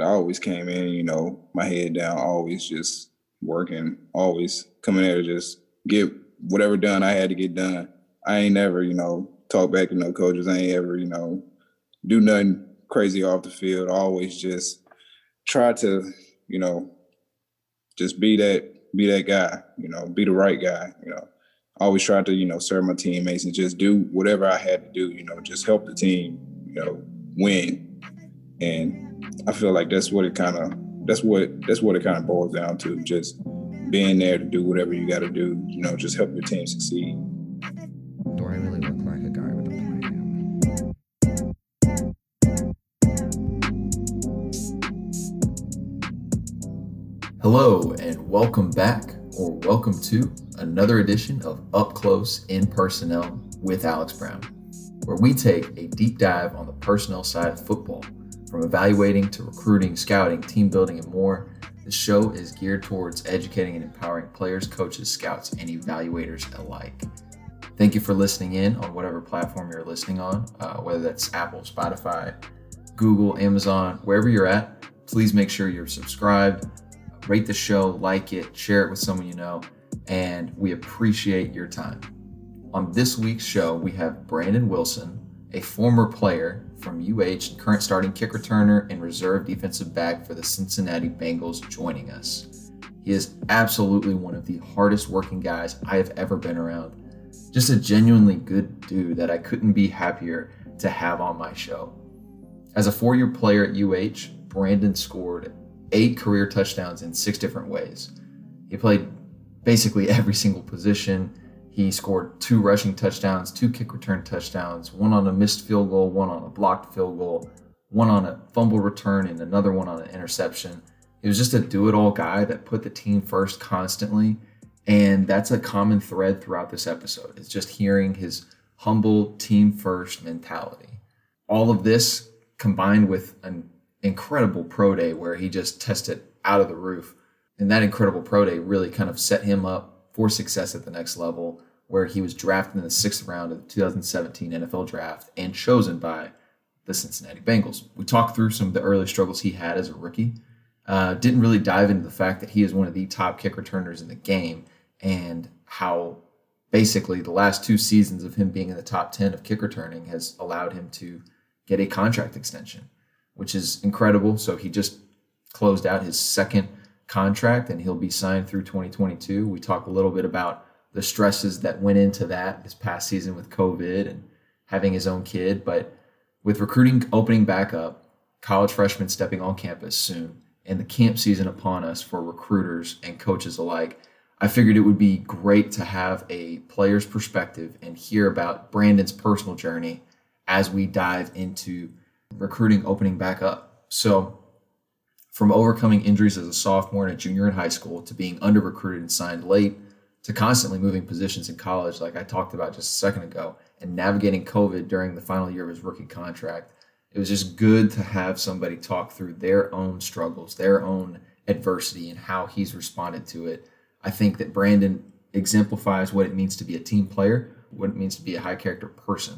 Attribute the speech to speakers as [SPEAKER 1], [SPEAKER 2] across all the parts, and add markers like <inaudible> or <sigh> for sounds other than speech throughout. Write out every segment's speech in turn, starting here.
[SPEAKER 1] I always came in, you know, my head down, always just working, always coming there to just get whatever done I had to get done. I ain't never, you know, talk back to no coaches. I ain't ever, you know, do nothing crazy off the field. I always just try to, you know, just be that be that guy, you know, be the right guy, you know. Always try to, you know, serve my teammates and just do whatever I had to do, you know, just help the team, you know, win. And I feel like that's what it kind of that's what that's what it kind of boils down to, just being there to do whatever you got to do, you know, just help your team succeed.
[SPEAKER 2] Do I really look like a guy with a plan?
[SPEAKER 3] Hello, and welcome back, or welcome to another edition of Up Close in Personnel with Alex Brown, where we take a deep dive on the personnel side of football. From evaluating to recruiting, scouting, team building, and more, the show is geared towards educating and empowering players, coaches, scouts, and evaluators alike. Thank you for listening in on whatever platform you're listening on, uh, whether that's Apple, Spotify, Google, Amazon, wherever you're at. Please make sure you're subscribed, rate the show, like it, share it with someone you know, and we appreciate your time. On this week's show, we have Brandon Wilson, a former player from UH, current starting kick returner and reserve defensive back for the Cincinnati Bengals, joining us. He is absolutely one of the hardest working guys I have ever been around. Just a genuinely good dude that I couldn't be happier to have on my show. As a four year player at UH, Brandon scored eight career touchdowns in six different ways. He played basically every single position. He scored two rushing touchdowns, two kick return touchdowns, one on a missed field goal, one on a blocked field goal, one on a fumble return, and another one on an interception. He was just a do it all guy that put the team first constantly. And that's a common thread throughout this episode. It's just hearing his humble team first mentality. All of this combined with an incredible pro day where he just tested out of the roof. And that incredible pro day really kind of set him up for success at the next level, where he was drafted in the sixth round of the 2017 NFL draft and chosen by the Cincinnati Bengals. We talked through some of the early struggles he had as a rookie. Uh, didn't really dive into the fact that he is one of the top kick returners in the game and how basically the last two seasons of him being in the top 10 of kick returning has allowed him to get a contract extension which is incredible. So he just closed out his second contract and he'll be signed through 2022. We talk a little bit about the stresses that went into that this past season with COVID and having his own kid. But with recruiting opening back up, college freshmen stepping on campus soon, and the camp season upon us for recruiters and coaches alike, I figured it would be great to have a player's perspective and hear about Brandon's personal journey as we dive into recruiting opening back up. So, from overcoming injuries as a sophomore and a junior in high school to being under recruited and signed late to constantly moving positions in college, like I talked about just a second ago, and navigating COVID during the final year of his rookie contract, it was just good to have somebody talk through their own struggles, their own adversity, and how he's responded to it. I think that Brandon exemplifies what it means to be a team player, what it means to be a high character person.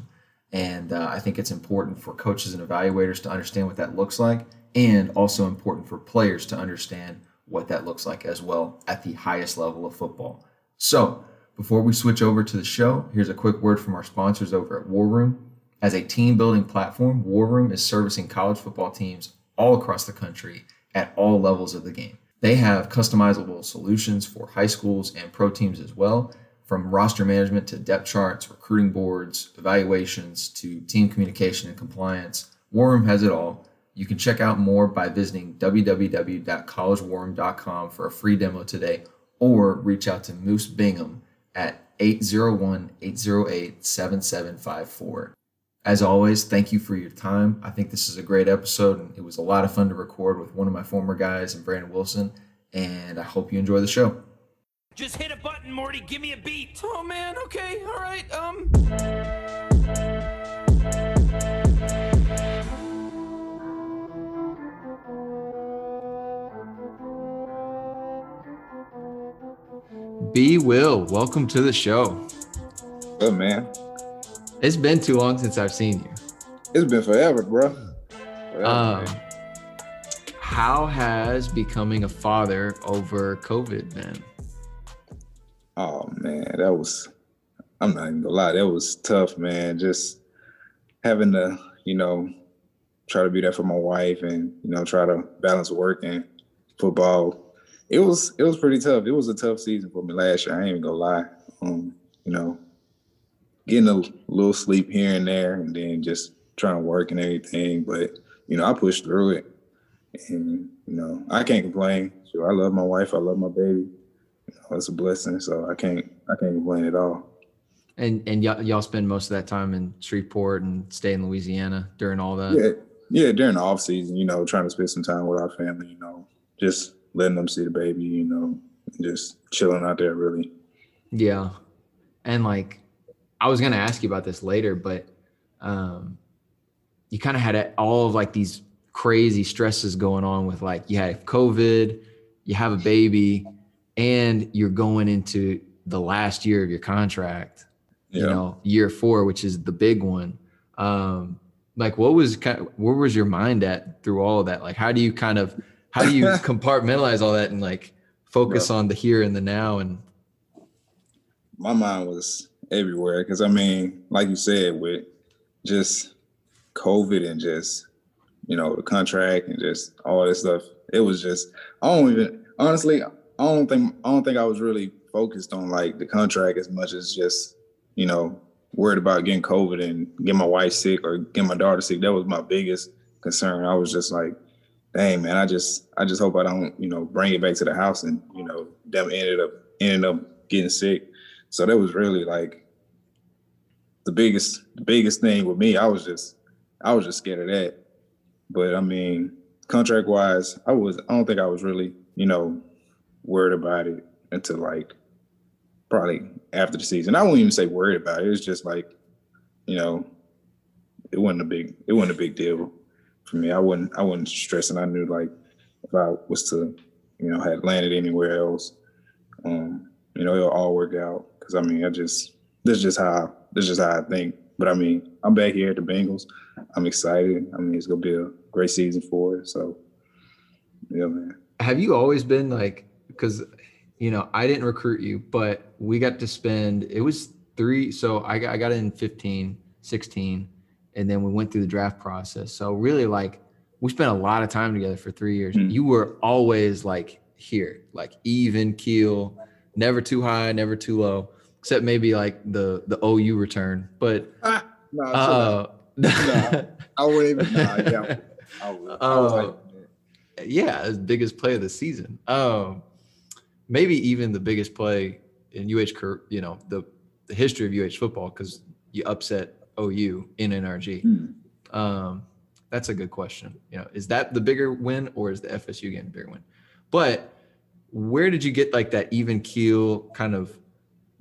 [SPEAKER 3] And uh, I think it's important for coaches and evaluators to understand what that looks like, and also important for players to understand what that looks like as well at the highest level of football. So, before we switch over to the show, here's a quick word from our sponsors over at War Room. As a team building platform, War Room is servicing college football teams all across the country at all levels of the game. They have customizable solutions for high schools and pro teams as well, from roster management to depth charts, recruiting boards, evaluations to team communication and compliance. War Room has it all. You can check out more by visiting www.collegewarroom.com for a free demo today or reach out to Moose Bingham at 801 808 7754. As always, thank you for your time. I think this is a great episode and it was a lot of fun to record with one of my former guys and Brandon Wilson. And I hope you enjoy the show.
[SPEAKER 4] Just hit a button, Morty. Give me a beat.
[SPEAKER 5] Oh man, okay, all right. Um.
[SPEAKER 2] B Will, welcome to the show.
[SPEAKER 1] Good man.
[SPEAKER 2] It's been too long since I've seen you.
[SPEAKER 1] It's been forever, bro. Forever,
[SPEAKER 2] Um,
[SPEAKER 3] how has becoming a father over COVID been?
[SPEAKER 1] Oh man, that was I'm not even gonna lie, that was tough, man. Just having to, you know, try to be there for my wife and, you know, try to balance work and football. It was it was pretty tough. It was a tough season for me last year. I ain't even gonna lie. Um, you know, getting a little sleep here and there and then just trying to work and everything. But, you know, I pushed through it. And, you know, I can't complain. So I love my wife, I love my baby. You know, it's a blessing. So I can't I can't complain at all.
[SPEAKER 3] And and y'all, y'all spend most of that time in Shreveport and stay in Louisiana during all that.
[SPEAKER 1] Yeah, yeah. During the off season, you know, trying to spend some time with our family. You know, just letting them see the baby. You know, just chilling out there. Really.
[SPEAKER 3] Yeah, and like, I was gonna ask you about this later, but um, you kind of had all of like these crazy stresses going on with like you have COVID, you have a baby, and you're going into the last year of your contract you know year four which is the big one um like what was kind of, where was your mind at through all of that like how do you kind of how do you <laughs> compartmentalize all that and like focus Bro. on the here and the now and
[SPEAKER 1] my mind was everywhere because i mean like you said with just covid and just you know the contract and just all this stuff it was just i don't even honestly i don't think i don't think i was really focused on like the contract as much as just you know, worried about getting COVID and getting my wife sick or getting my daughter sick. That was my biggest concern. I was just like, dang man, I just I just hope I don't, you know, bring it back to the house and, you know, them ended up ended up getting sick. So that was really like the biggest the biggest thing with me. I was just I was just scared of that. But I mean, contract wise, I was I don't think I was really, you know, worried about it until like probably after the season. I won't even say worried about it. It was just like, you know, it wasn't a big it wasn't a big deal for me. I wouldn't I wouldn't stress, and I knew like if I was to, you know, had landed anywhere else, um, you know, it'll all work out. Cause I mean, I just this is just how this is just how I think. But I mean, I'm back here at the Bengals. I'm excited. I mean, it's gonna be a great season for it. So yeah, man.
[SPEAKER 3] Have you always been like because you know, I didn't recruit you, but we got to spend, it was three. So I got, I got in 15, 16, and then we went through the draft process. So really like we spent a lot of time together for three years. Mm-hmm. You were always like here, like even keel, never too high, never too low, except maybe like the, the OU return, but ah, no, uh, <laughs>
[SPEAKER 1] no, I wouldn't even, nah, yeah, I, would, I was
[SPEAKER 3] like, uh, yeah, biggest play of the season. Um, maybe even the biggest play in UH, you know, the, the history of UH football because you upset OU in NRG. Hmm. Um, that's a good question. You know, is that the bigger win or is the FSU game the bigger win? But where did you get like that even keel kind of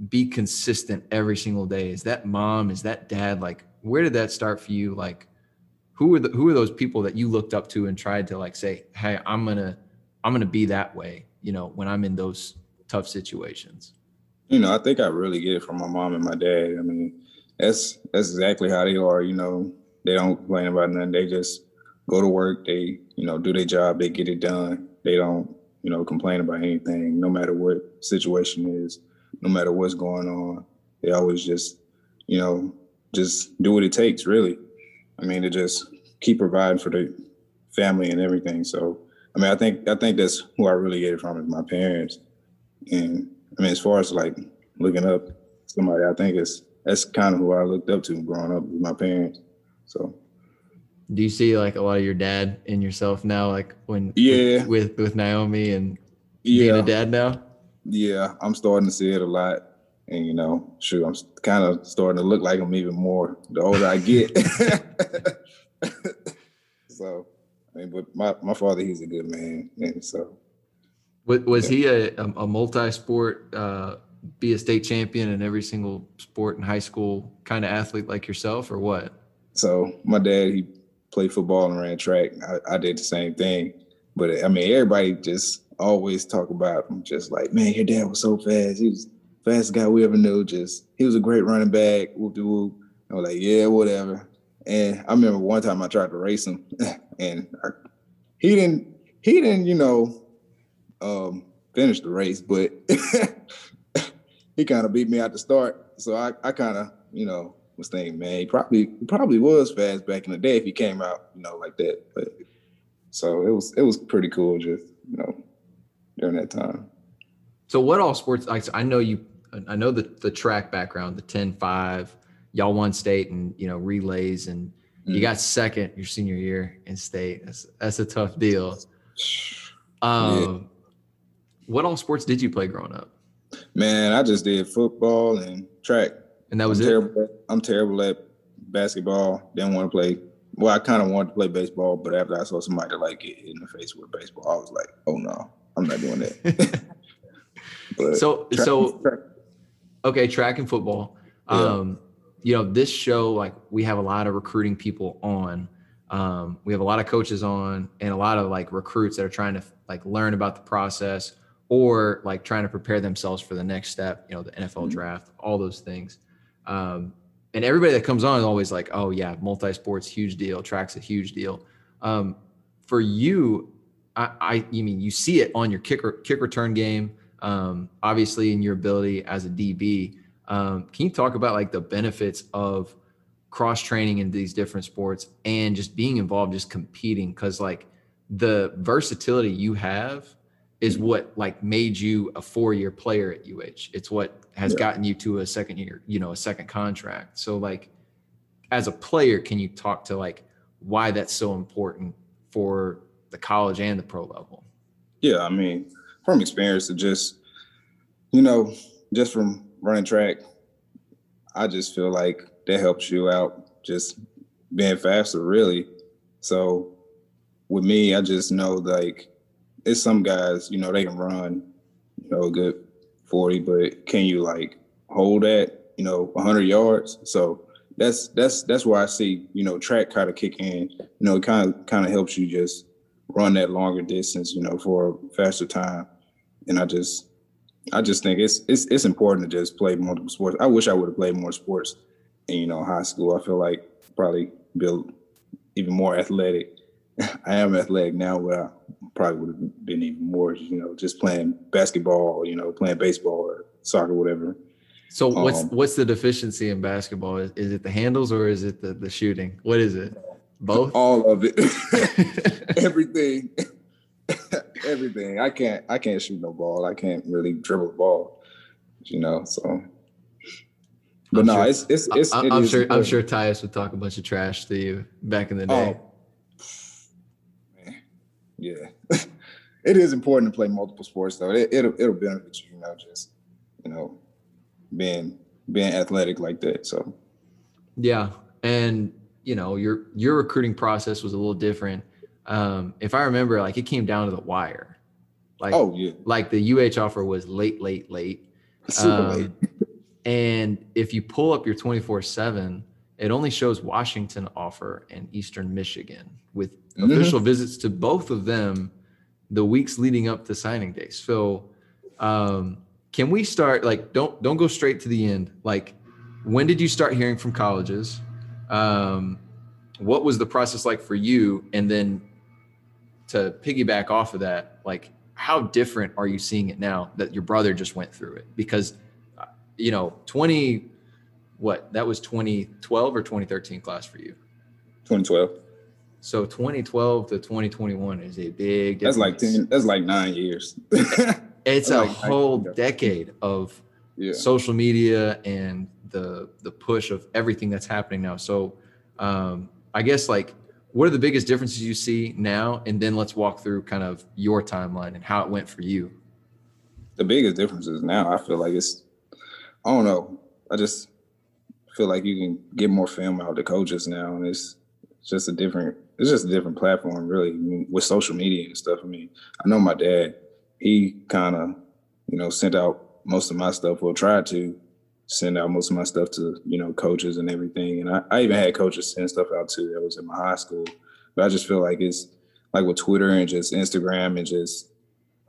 [SPEAKER 3] be consistent every single day? Is that mom? Is that dad? Like, where did that start for you? Like, who are the who are those people that you looked up to and tried to like say, hey, I'm gonna I'm gonna be that way you know, when I'm in those tough situations?
[SPEAKER 1] You know, I think I really get it from my mom and my dad. I mean, that's that's exactly how they are. You know, they don't complain about nothing. They just go to work. They you know do their job. They get it done. They don't you know complain about anything, no matter what situation is, no matter what's going on. They always just you know just do what it takes. Really, I mean, to just keep providing for the family and everything. So I mean, I think I think that's who I really get it from is my parents. And I mean, as far as like looking up somebody, I think it's that's kind of who I looked up to growing up with my parents. So
[SPEAKER 3] do you see like a lot of your dad in yourself now, like when
[SPEAKER 1] yeah
[SPEAKER 3] with with, with Naomi and yeah. being a dad now?
[SPEAKER 1] Yeah, I'm starting to see it a lot. And you know, sure, I'm kind of starting to look like him even more the older I get. <laughs> <laughs> so I mean, but my, my father, he's a good man, and so.
[SPEAKER 3] Was, yeah. he a, a multi-sport, uh, be a state champion in every single sport in high school kind of athlete like yourself, or what?
[SPEAKER 1] So my dad, he played football and ran track. I, I did the same thing, but I mean, everybody just always talk about him, just like, man, your dad was so fast. He was fastest guy we ever knew. Just he was a great running back. Whoop de whoop. I was like, yeah, whatever. And I remember one time I tried to race him, <laughs> and I, he didn't he didn't, you know, um, finish the race, but <laughs> he kind of beat me at the start. So I, I kind of, you know, was thinking, man, he probably he probably was fast back in the day if he came out, you know, like that. But so it was it was pretty cool just, you know, during that time.
[SPEAKER 3] So what all sports like I know you I know the the track background, the 10-5, y'all won state and you know relays and you
[SPEAKER 1] Mm.
[SPEAKER 3] got second your senior year in state. That's that's a tough deal. <sighs> Um what all sports did you play growing up?
[SPEAKER 1] Man, I just did football and track.
[SPEAKER 3] And that was
[SPEAKER 1] I'm
[SPEAKER 3] it.
[SPEAKER 1] terrible. At, I'm terrible at basketball. Didn't want to play. Well, I kind of wanted to play baseball, but after I saw somebody like get hit in the face with baseball, I was like, "Oh no, I'm not doing that." <laughs>
[SPEAKER 3] So
[SPEAKER 1] track-
[SPEAKER 3] so
[SPEAKER 1] track-
[SPEAKER 3] okay, track and football.
[SPEAKER 1] Yeah.
[SPEAKER 3] Um, you know, this show, like we have a lot of recruiting people on. Um, we have a lot of coaches on and a lot of like recruits that are trying to like learn about the process or like trying to prepare themselves for the next step, you know, the NFL
[SPEAKER 1] Mhm.
[SPEAKER 3] draft, all those things. Um, and everybody that comes on is always like, oh yeah, multi-sports, huge deal, track's a huge deal. Um, for you, I, I, you mean you see it on your kicker kick return game, um, obviously in your ability as a DB. Um, can you talk about like the benefits of cross training in these different sports and just being involved, just competing? Because like the versatility you have is what like made you a four year player at UH. It's what has
[SPEAKER 1] Yeah.
[SPEAKER 3] gotten you to a second year, you know, a second contract. So like as a player, can you talk to like why that's so important for the college and the pro level?
[SPEAKER 1] Yeah, I mean, from experience to just, you know, just from running track, I just feel like that helps you out just being faster, really. So with me, I just know like it's some guys, you know, they can run, you know, a good 40, but can you like hold that, you know, 100 yards? So that's that's that's where I see, you know, track kind of kick in. You know, it kind of kind of helps you just run that longer distance, you know, for a faster time. And I just I just think it's it's it's important to just play multiple sports. I wish I would have played more sports in, you know, high school. I feel like probably built even more athletic. I am athletic now, but I probably would have been even more, you know, just playing basketball, you know, playing baseball or soccer, whatever.
[SPEAKER 3] So what's
[SPEAKER 1] Um,
[SPEAKER 3] what's the deficiency in basketball? Is, is it the handles or is it the, the shooting? What is it? Both?
[SPEAKER 1] All of it. <laughs> <laughs> Everything. <laughs> Everything. I can't I can't shoot no ball. I can't really dribble the ball. You know, so but
[SPEAKER 3] I'm
[SPEAKER 1] no,
[SPEAKER 3] sure-
[SPEAKER 1] it's it's it's
[SPEAKER 3] I, am
[SPEAKER 1] is
[SPEAKER 3] sure I'm sure Tyus would talk a bunch of trash to you back in the day.
[SPEAKER 1] Oh, yeah. <laughs> it is important to play multiple sports though. It, it'll it'll benefit you, you know, just you know, being being athletic like that. So
[SPEAKER 3] Yeah, and you know your your recruiting process was a little different. Um, if I remember, like it came down to the wire. Like
[SPEAKER 1] oh yeah,
[SPEAKER 3] like the UH offer was late, late, late.
[SPEAKER 1] super
[SPEAKER 3] Um,
[SPEAKER 1] late.
[SPEAKER 3] And if you pull up your 24 7, it only shows Washington offer and Eastern Michigan with
[SPEAKER 1] Mhm.
[SPEAKER 3] official visits to both of them the weeks leading up to signing day. So, um, can we start like don't don't go straight to the end? Like, when did you start hearing from colleges? Um, what was the process like for you? And then to piggyback off of that, like how different are you seeing it now that your brother just went through it? Because uh, you know, 20 what that was 2012 or 2013 class for you.
[SPEAKER 1] 2012.
[SPEAKER 3] So 2012 to 2021 is a big
[SPEAKER 1] That's like ten. That's like nine years. <laughs>
[SPEAKER 3] It's a
[SPEAKER 1] like-
[SPEAKER 3] whole decade of
[SPEAKER 1] yeah.
[SPEAKER 3] social media and the the push of everything that's happening now. So um, I guess like what are the biggest differences you see now? And then let's walk through kind of your timeline and how it went for you.
[SPEAKER 1] the biggest difference is now I feel like it's I don't know. I just feel like you can get more film out the coaches now and it's it's just a different it's just a different platform really I mean, with social media and stuff. I mean, I know my dad, he kind of, you know, sent out most of my stuff or tried to send out most of my stuff to, you know, coaches and everything. And I, I even had coaches send stuff out too that was in my high school. But I just feel like it's like with Twitter and just Instagram and just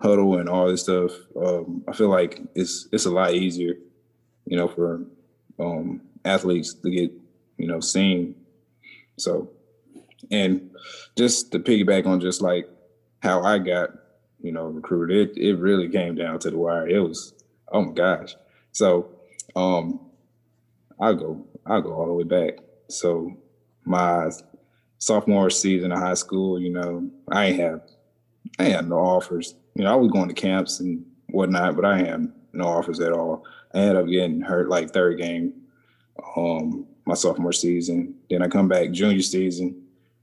[SPEAKER 1] huddle and all this stuff. Um, I feel like it's it's a lot easier, you know, for um, athletes to get you know seen. So, and just to piggyback on just like how I got, you know, recruited, it, it really came down to the wire. It was, oh my gosh. So um I'll go, I'll go all the way back. So my sophomore season of high school, you know, I ain't have I ain't have no offers. You know, I was going to camps and whatnot, but I had no offers at all. I ended up getting hurt like third game, um, my sophomore season. Then I come back junior season,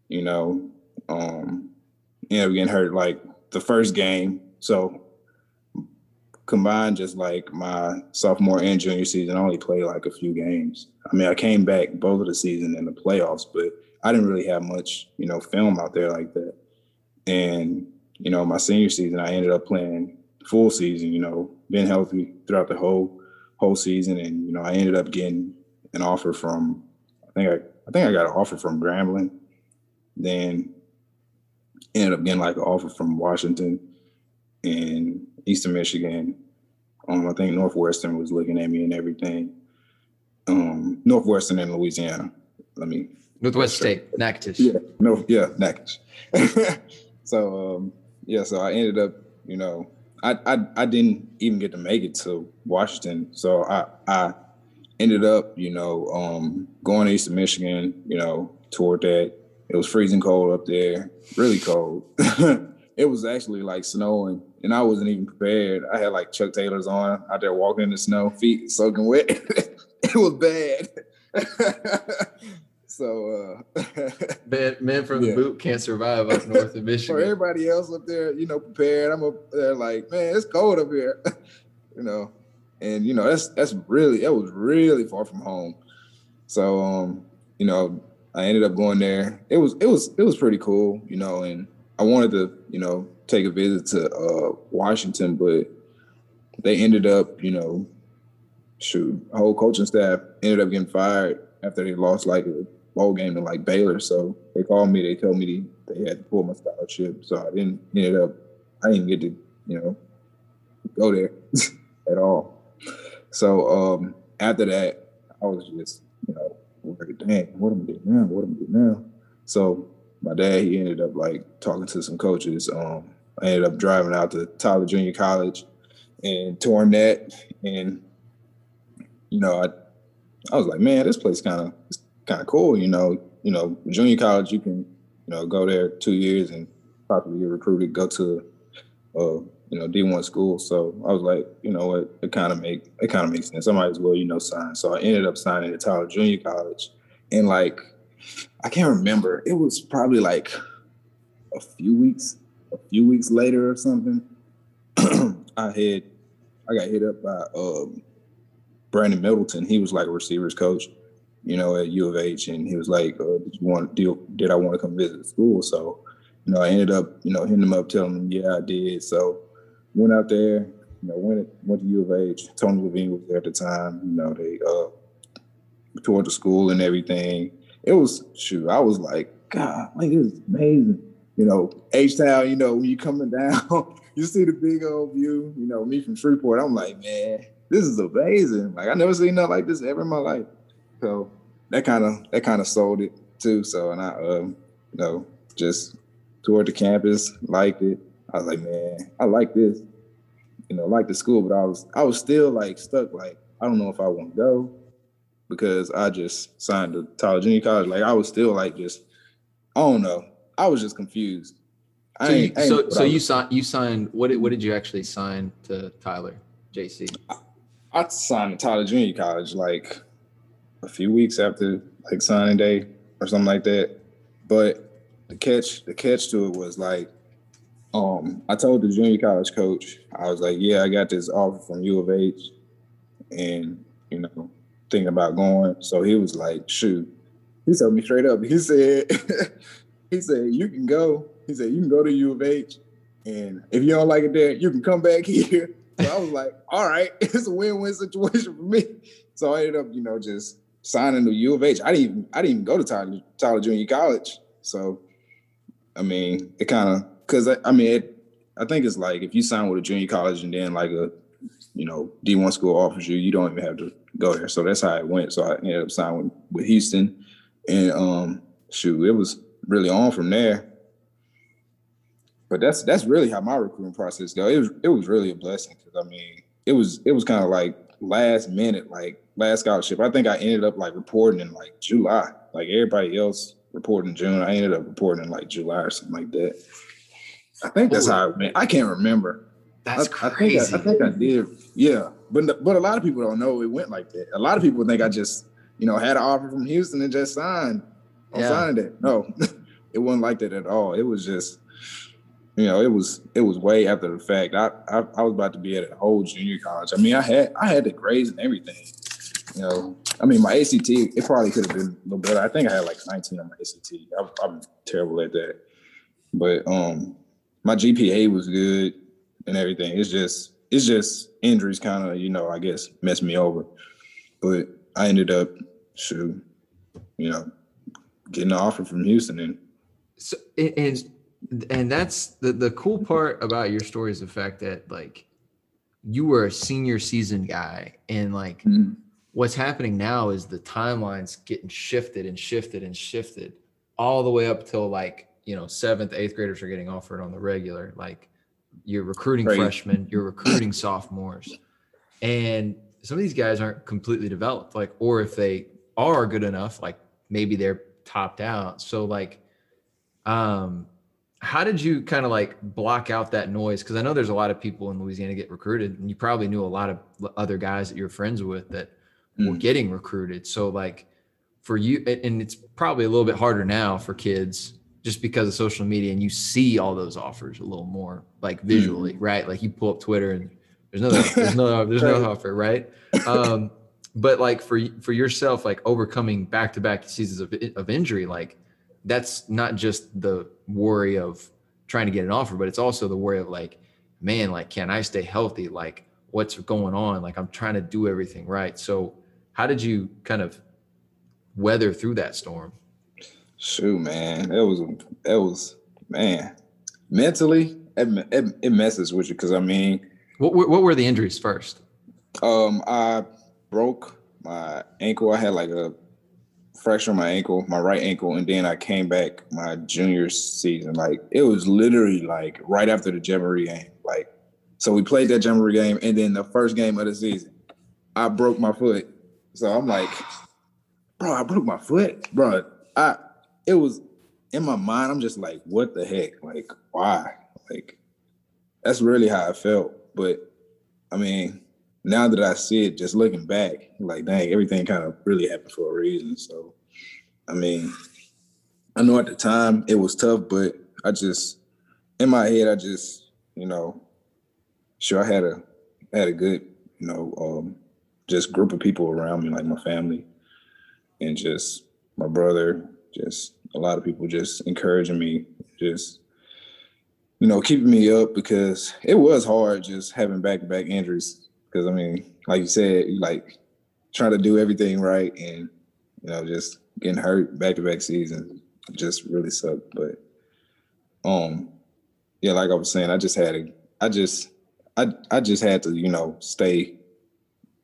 [SPEAKER 1] you know, um, ended up getting hurt like the first game. So combined, just like my sophomore and junior season, I only played like a few games. I mean, I came back both of the season in the playoffs, but I didn't really have much, you know, film out there like that. And you know, my senior season, I ended up playing full season. You know, been healthy throughout the whole whole season, and you know, I ended up getting an offer from. I think I, I think I got an offer from Grambling. Then ended up getting like an offer from Washington and Eastern Michigan. Um, I think Northwestern was looking at me and everything. Um, Northwestern and Louisiana. Let me
[SPEAKER 3] Northwest State, Natchitoches.
[SPEAKER 1] yeah, no, yeah, Natchitoches. <laughs> so um, yeah, so I ended up, you know, I, I I didn't even get to make it to Washington. So I I ended up, you know, um, going to Eastern Michigan, you know, toward that. It was freezing cold up there, really cold. <laughs> it was actually like snowing, and I wasn't even prepared. I had like Chuck Taylors on out there walking in the snow, feet soaking wet. <laughs> it was bad. <laughs> so uh
[SPEAKER 3] Men, men from the
[SPEAKER 1] Yeah.
[SPEAKER 3] boot can't survive up north of
[SPEAKER 1] for
[SPEAKER 3] Michigan.
[SPEAKER 1] everybody else up there, you know, prepared. I'm up there like, man, it's cold up here, you know, and you know that's that's really that was really far from home. So, um, you know, I ended up going there. It was it was it was pretty cool, you know, and I wanted to, you know, take a visit to uh, Washington, but they ended up, you know, shoot, whole coaching staff ended up getting fired after they lost like a bowl game to like Baylor. So they called me. They told me they, had to pull my scholarship. So I didn't ended up. I didn't get to you know go there <laughs> at all. So um, after that, I was just you know worried. Dang, what am I doing now? What am I doing now? So my dad he ended up like talking to some coaches. Um, I ended up driving out to Tyler Junior College and touring that, and you know I I was like, man, this place kind of kind of cool. You know, you know, junior college, you can, you know, go there two years and possibly get recruited, go to, uh, you know, D one school. So I was like, you know what, it kind of make it kind of makes sense. I might as well, you know, sign. So I ended up signing at Tyler Junior College, and like, I can't remember. It was probably like a few weeks, a few weeks later or something. <clears throat> I had, I got hit up by um, Brandon Middleton. He was like a receivers coach you know, at U of H, and he was like, uh, "Did you want did, did I want to come visit school?" So, you know, I ended up, you know, hitting him up, telling him, "Yeah, I did." So, went out there, you know, went went to U of H. Tony Levine was there at the time. You know, they uh toured the school and everything. It was shoot, I was like, God, like it was amazing. You know, H Town. You know, when you coming <laughs> down, you see the big old view. You know, me from Shreveport. I'm like, man, this is amazing. Like I never seen nothing like this ever in my life. So that kind of that kind of sold it too. So and I um you know just toured the campus, liked it. I was like, man, I like this. You know, like the school, but I was I was still like stuck. Like I don't know if I want to go because I just signed to Tyler Junior College. Like I was still like just I don't know. I was just confused. I
[SPEAKER 3] So, you,
[SPEAKER 1] I
[SPEAKER 3] so, so
[SPEAKER 1] I
[SPEAKER 3] you signed. You signed. What did, what did you actually sign to Tyler, JC?
[SPEAKER 1] I signed to Tyler Junior College like a few weeks after like signing day or something like that. But the catch, the catch to it was like, um, I told the junior college coach, I was like, yeah, I got this offer from U of H, and you know, thinking about going. So he was like, shoot. He told me straight up. He said, <laughs> he said, you can go. He said, you can go to U of H. And if you don't like it there, you can come back <laughs> here. So I was like, all right, <laughs> it's a win-win situation for me. So I ended up, you know, just signing to U of H. I didn't even I didn't even go to Tyler, Tyler Junior College. So I mean, it kind of because I, I mean, it, I think it's like if you sign with a junior college and then like a you know D one school offers you, you don't even have to go there. So that's how it went. So I ended up signing with, with Houston, and um, shoot, it was really on from there. but that's that's really how my recruiting process go. It was it was really a blessing because I mean it was it was kind of like last minute, like last scholarship. I think I ended up like reporting in like July. Like everybody else reporting in June. I ended up reporting in like July or something like that. I think that's how I went. I can't remember.
[SPEAKER 3] That's
[SPEAKER 1] I,
[SPEAKER 3] crazy.
[SPEAKER 1] I think I, I think I did. Yeah, but but a lot of people don't know it went like that. A lot of people think I just you know had an offer from Houston and just signed on
[SPEAKER 3] Yeah.
[SPEAKER 1] signing it. No, <laughs> it wasn't like that at all. It was just you know it was it was way after the fact. I I, I was about to be at a whole junior college. I mean I had I had the grades and everything. You know, I mean my ACT it probably could have been a little better. I think I had like 19 on my ACT. I'm, I'm terrible at that, but um my GPA was good and everything. It's just it's just injuries kind of, you know, I guess messed me over. But I ended up shoot, you know, getting an offer from Houston and
[SPEAKER 3] So and and that's the the cool part about your story is the fact that like you were a senior season guy and like mm-hmm. what's happening now is the timelines getting shifted and shifted and shifted all the way up till like you know seventh eighth graders are getting offered on the regular like you're recruiting
[SPEAKER 1] Right.
[SPEAKER 3] freshmen you're recruiting sophomores and some of these guys aren't completely developed like or if they are good enough like maybe they're topped out so like um how did you kind of like block out that noise because i know there's a lot of people in louisiana get recruited and you probably knew a lot of other guys that you're friends with that were
[SPEAKER 1] Mm.
[SPEAKER 3] getting recruited so like for you and it's probably a little bit harder now for kids just because of social media and you see all those offers a little more like visually right? Like you pull up twitter and there's no there's no <laughs> there's no offer right? Um but like for for yourself like overcoming back-to-back seasons of, of injury like that's not just the worry of trying to get an offer but it's also the worry of like man like can i stay healthy? Like what's going on? Like i'm trying to do everything right. So how did you kind of weather through that storm
[SPEAKER 1] shoot, man, that was that was man. Mentally, it, it, it messes with you because I mean,
[SPEAKER 3] what, what were the injuries first
[SPEAKER 1] Um, I broke my ankle. I had like a fracture on my ankle, my right ankle, and then I came back my junior season. Like it was literally like right after the Jamboree game. Like, so we played that Jamboree game, and then the first game of the season, I broke my foot. So I'm like, <sighs> bro, I broke my foot, bro. I it was in my mind. I'm just like, what the heck? Like, why? Like, that's really how I felt. But I mean, now that I see it, just looking back, like, dang, everything kind of really happened for a reason. So, I mean, I know at the time it was tough, but I just, in my head, I just, you know, sure I had a had a good, you know, um, just group of people around me, like my family, and just my brother, just a lot of people just encouraging me, just you know, keeping me up because it was hard just having back to back injuries. Because I mean, like you said, you like trying to do everything right and you know, just getting hurt back to back seasons just really sucked. But um yeah, like I was saying, I just had to I just I I just had to, you know, stay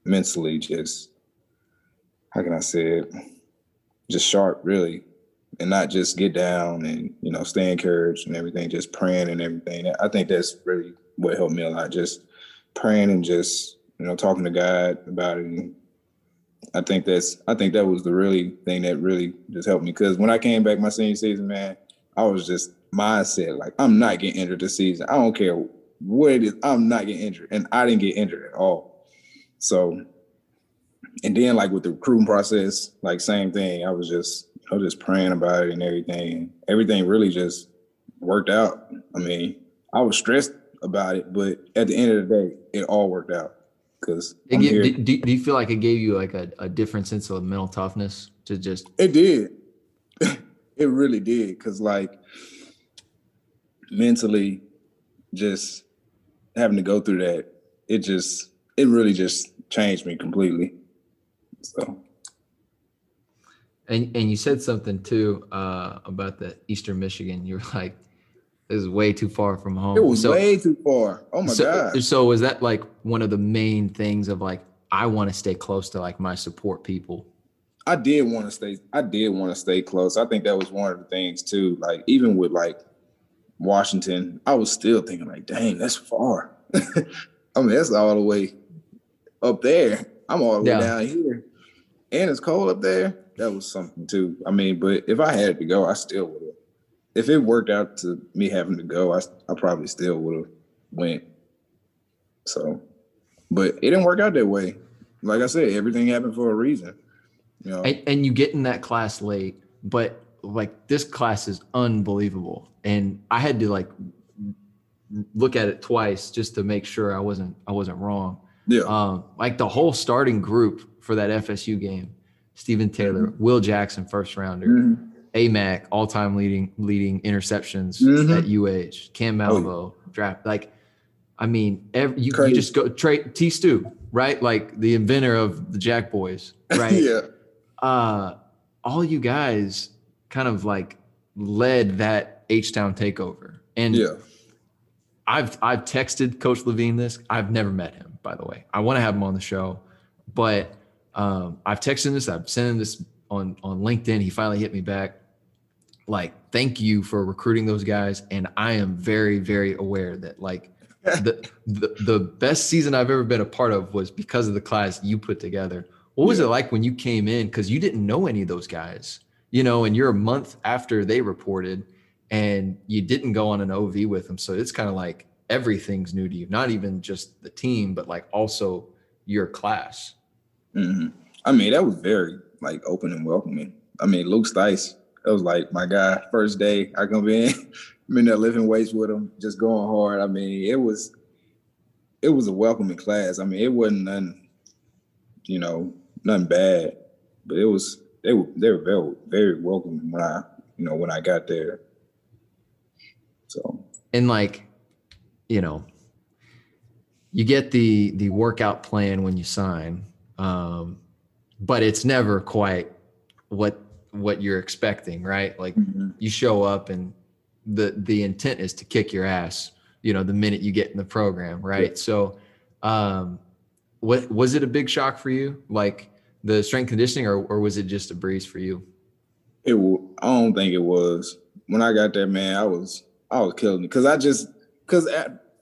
[SPEAKER 1] mentally just how can I say it? Just sharp really and not just get down and you know stay encouraged and everything just praying and everything. I think that's really what helped me a lot just praying and just you know talking to god about it. And i think that's i think that was the really thing that really just helped me because when i came back my senior season man i was just mindset like i'm not getting injured this season. I don't care what it is. I'm not getting injured. And i didn't get injured at all. So and then like with the recruiting process like same thing. I was just I was just praying about it and everything. Everything really just worked out. I mean, I was stressed about it, but at the end of the day, it all worked out. Because
[SPEAKER 3] do, do do you feel like it gave you like a, a different sense of mental toughness to just
[SPEAKER 1] it did. <laughs> it really did. Cause like mentally, just having to go through that, it just it really just changed me completely. So
[SPEAKER 3] And and you said something too uh, about the Eastern Michigan. You were like, "This is way too far from home."
[SPEAKER 1] it was
[SPEAKER 3] so,
[SPEAKER 1] way too far. Oh my
[SPEAKER 3] so,
[SPEAKER 1] god.
[SPEAKER 3] So was that like one of the main things of like I want to stay close to like my support people?
[SPEAKER 1] I did want to stay. I did want to stay close. I think that was one of the things too. Like even with like Washington, I was still thinking like, dang, that's far. <laughs> I mean, that's all the way up there. I'm all the way
[SPEAKER 3] Yeah.
[SPEAKER 1] down here, and it's cold up there. That was something too. I mean, but if I had to go, I still would have. If it worked out to me having to go, I I probably still would have went. So, but it didn't work out that way. Like I said, everything happened for a reason. You know,
[SPEAKER 3] and, and you get in that class late but like this class is unbelievable and i had to like look at it twice just to make sure i wasn't i wasn't wrong
[SPEAKER 1] yeah,
[SPEAKER 3] um like the whole starting group for that fsu game Stephen Taylor, Will Jackson, first rounder,
[SPEAKER 1] Mhm.
[SPEAKER 3] AMAC, all-time leading leading interceptions
[SPEAKER 1] Mhm.
[SPEAKER 3] at UH, Cam
[SPEAKER 1] Oh.
[SPEAKER 3] Malveaux, draft. Like, I mean, every, you, you just go trade T Stu, right? Like the inventor of the Jack Boys, <laughs> right?
[SPEAKER 1] yeah,
[SPEAKER 3] uh, all you guys kind of like led that H Town takeover. And
[SPEAKER 1] yeah.
[SPEAKER 3] I've I've texted Coach Levine this. I've never met him, by the way. I want to have him on the show, but um, I've texted him this. I've sent him this on on LinkedIn. He finally hit me back. Like, thank you for recruiting those guys, and I am very very aware that like the, <laughs> the the best season I've ever been a part of was because of the class you put together. What was
[SPEAKER 1] Yeah.
[SPEAKER 3] it like when you came in? Because you didn't know any of those guys, you know, and you're a month after they reported, and you didn't go on an OV with them. So it's kind of like everything's new to you, not even just the team, but like also your class.
[SPEAKER 1] Hmm I mean, that was very like open and welcoming. I mean, Luke Stice, that was like my guy. First day I come in, <laughs> I'm in there lifting weights with him, just going hard. I mean, it was it was a welcoming class. I mean, it wasn't nothing, you know, nothing bad, but it was they were they were very very welcoming when I you know when I got there. So
[SPEAKER 3] and like you know you get the the workout plan when you sign um but it's never quite what what you're expecting right like
[SPEAKER 1] mhm.
[SPEAKER 3] you show up and the the intent is to kick your ass you know the minute you get in the program right so um what was it a big shock for you like the strength conditioning or, or was it just a breeze for you
[SPEAKER 1] It. I don't think it was. When I got there, man, I was I was killing it because I just because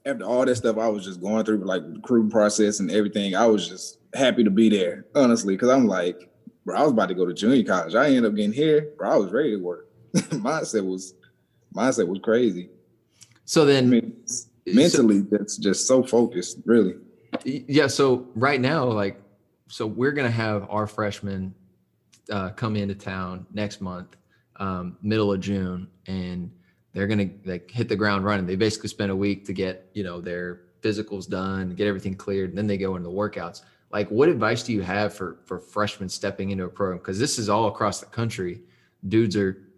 [SPEAKER 1] after all that stuff I was just going through, like the recruiting process and everything, I was just happy to be there, honestly. Because I'm like, bro, I was about to go to junior college. I ended up getting here, bro. I was ready to work. <laughs> mindset was mindset was crazy.
[SPEAKER 3] so
[SPEAKER 1] I
[SPEAKER 3] then
[SPEAKER 1] mean, mentally, that's just so focused, really.
[SPEAKER 3] Yeah. So right now, like, so we're gonna have our freshmen uh, come into town next month, um, middle of June, and they're gonna like hit the ground running. They basically spend a week to get you know their physicals done, get everything cleared, and then they go into the workouts. Like, what advice do you have for for freshmen stepping into a program? Because this is all across the country. Dudes are